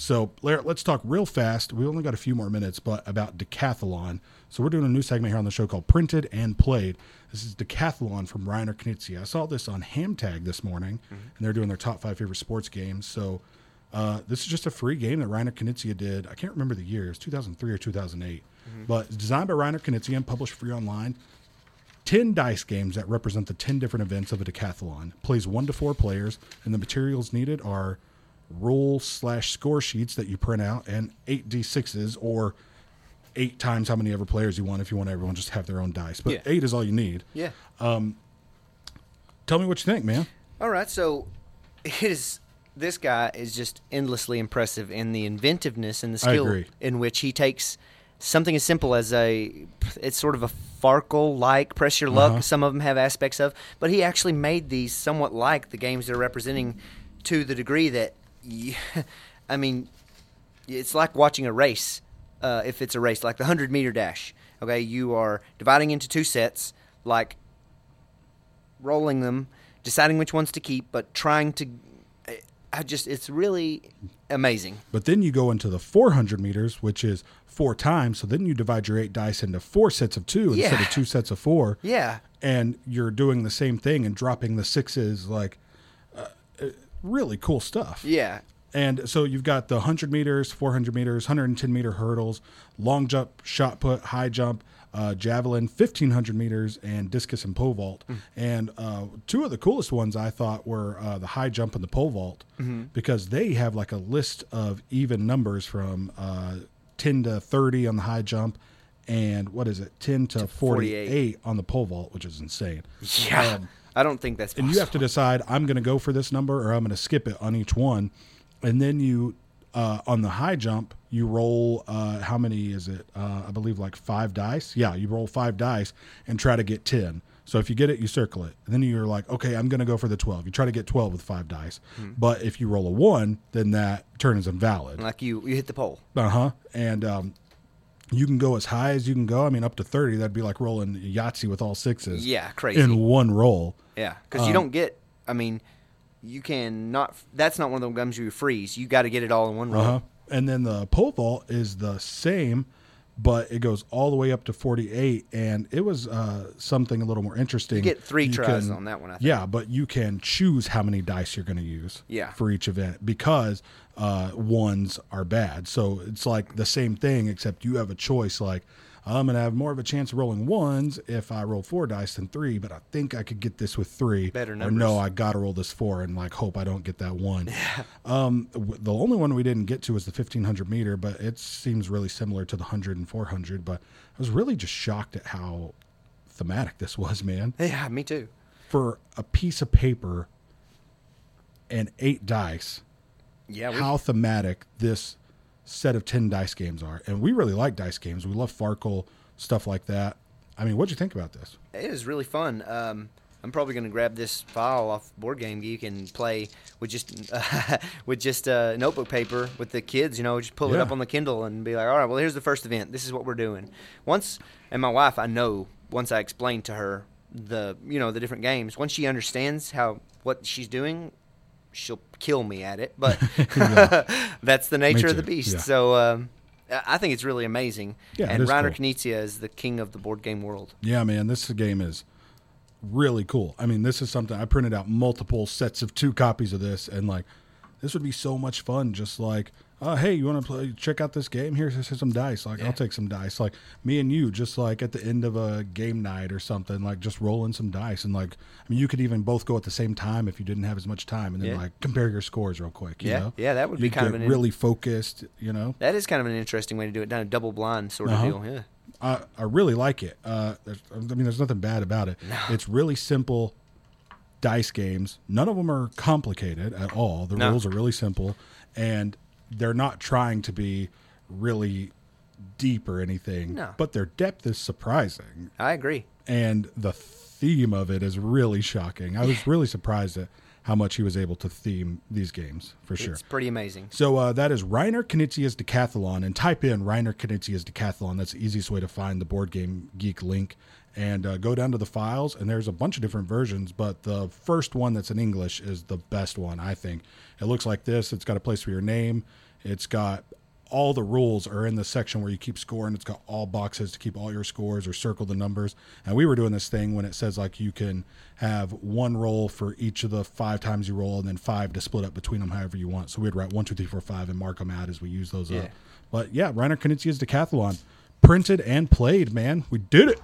So Larry, let's talk real fast. We only got a few more minutes, but about decathlon. So we're doing a new segment here on the show called Printed and Played. This is decathlon from Reiner Knizia. I saw this on Hamtag this morning, and they're doing their top five favorite sports games. So uh, this is just a free game that Reiner Knizia did. I can't remember the year. It was 2003 or 2008. But it's designed by Reiner Knizia and published free online. 10 dice games that represent the 10 different events of a decathlon. Plays one to four players, and the materials needed are rule slash score sheets that you print out and 8d6s or eight times how many ever players you want if you want everyone just to have their own dice. But Yeah. eight is all you need. Yeah. um, Tell me what you think, man. All right, so it is this guy is just endlessly impressive in the inventiveness and the skill in which he takes something as simple as a it's sort of a Farkle like press your luck. Uh-huh. Some of them have aspects of, but he actually made these somewhat like the games they're representing to the degree that y- I mean it's like watching a race. Uh, if it's a race, like the hundred meter dash, okay, you are dividing into two sets, like rolling them, deciding which ones to keep, but trying to. I- just, it's really amazing. But then you go into the 400 meters, which is four times. So then you divide your eight dice into four sets of two instead of two sets of four. Yeah, And you're doing the same thing and dropping the sixes. Like, really cool stuff. yeah, And so you've got the 100 meters, 400 meters, 110 meter hurdles, long jump, shot put, high jump, uh, javelin, 1500 meters, and discus and pole vault. And uh, two of the coolest ones I thought were uh, the high jump and the pole vault because they have like a list of even numbers from uh, 10 to 30 on the high jump. And what is it? 10 to, 48. 48. on the pole vault, which is insane. yeah. Um, I don't think that's and you have to decide I'm going to go for this number or I'm going to skip it on each one, and then you uh, on the high jump you roll uh, how many is it? Uh, I believe like five dice. Yeah, you roll five dice and try to get ten. So if you get it, you circle it. And then you're like, okay, I'm going to go for the twelve. You try to get twelve with five dice, but if you roll a one, then that turn is invalid. like you, you hit the pole. Uh huh. And um, you can go as high as you can go. I mean, up to thirty. That'd be like rolling Yahtzee with all sixes. Yeah, crazy. In one roll. Yeah, because Um, you don't get. I mean, you can not. That's not one of the games you freeze. You got to get it all in one roll. Uh huh. And then the pole vault is the same, but it goes all the way up to 48. And it was uh, something a little more interesting. You get three tries can- on that one. I think. Yeah, but you can choose how many dice you're going to use Yeah. for each event because uh, ones are bad. So it's like the same thing, except you have a choice. Like, I'm going to have more of a chance of rolling ones if I roll four dice than three, but I think I could get this with three. Better Or numbers. no, I got to roll this four and like hope I don't get that one. Yeah. Um, w- the only one we didn't get to was the 1500 meter, but it seems really similar to the 100 and 400. But I was really just shocked at how thematic this was, man. Yeah, me too. For a piece of paper and eight dice, Yeah, how thematic this set of 10 dice games are. And we really like dice games. We love Farkle, stuff like that. I mean, what'd you think about this? It is really fun. Um, I'm probably going to grab this file off Board Game Geek and play with just with just uh, notebook paper with the kids. You know, just pull it up on the Kindle and be like, "All right, well, here's the first event. This is what we're doing." Once, and my wife, I know once I explain to her the you know the different games. Once she understands how what she's doing, she'll kill me at it. But that's the nature of the beast. yeah. So. Um, I think it's really amazing. Yeah, and Reiner cool. Knizia is the king of the board game world. Yeah, man, this game is really cool. I mean, this is something I printed out multiple sets of two copies of this, and like, this would be so much fun. Just like, uh, hey, you want to play? Check out this game. Here's, here's some dice. Like, Yeah. I'll take some dice. Like me and you, just like at the end of a game night or something, like just rolling some dice, and like, I mean, you could even both go at the same time if you didn't have as much time, and then Yeah. like compare your scores real quick. You Yeah, know? yeah, that would be You'd kind of an- really focused. You know, That is kind of an interesting way to do it, done a double blind sort of Uh-huh. deal. Yeah. I, I really like it. Uh, I mean, there's nothing bad about it. It's really simple dice games. None of them are complicated at all. The No. rules are really simple, and they're not trying to be really deep or anything, No. but their depth is surprising. I agree. And the theme of it is really shocking. I was really surprised at how much he was able to theme these games, for sure. It's pretty amazing. So uh, that is Reiner Knizia's Decathlon, and type in Reiner Knizia's Decathlon. That's the easiest way to find the Board Game Geek link, and uh, go down to the files. And there's a bunch of different versions, but the first one that's in English is the best one, I think. It looks like this. It's got a place for your name. It's got all the rules are in the section where you keep scoring. It's got all boxes to keep all your scores or circle the numbers. And we were doing this thing when it says like you can have one roll for each of the five times you roll, and then five to split up between them however you want. So we'd write one, two, three, four, five, and mark them out as we use those Yeah. up. But yeah, Reiner Knizia's Decathlon, printed and played. Man, we did it.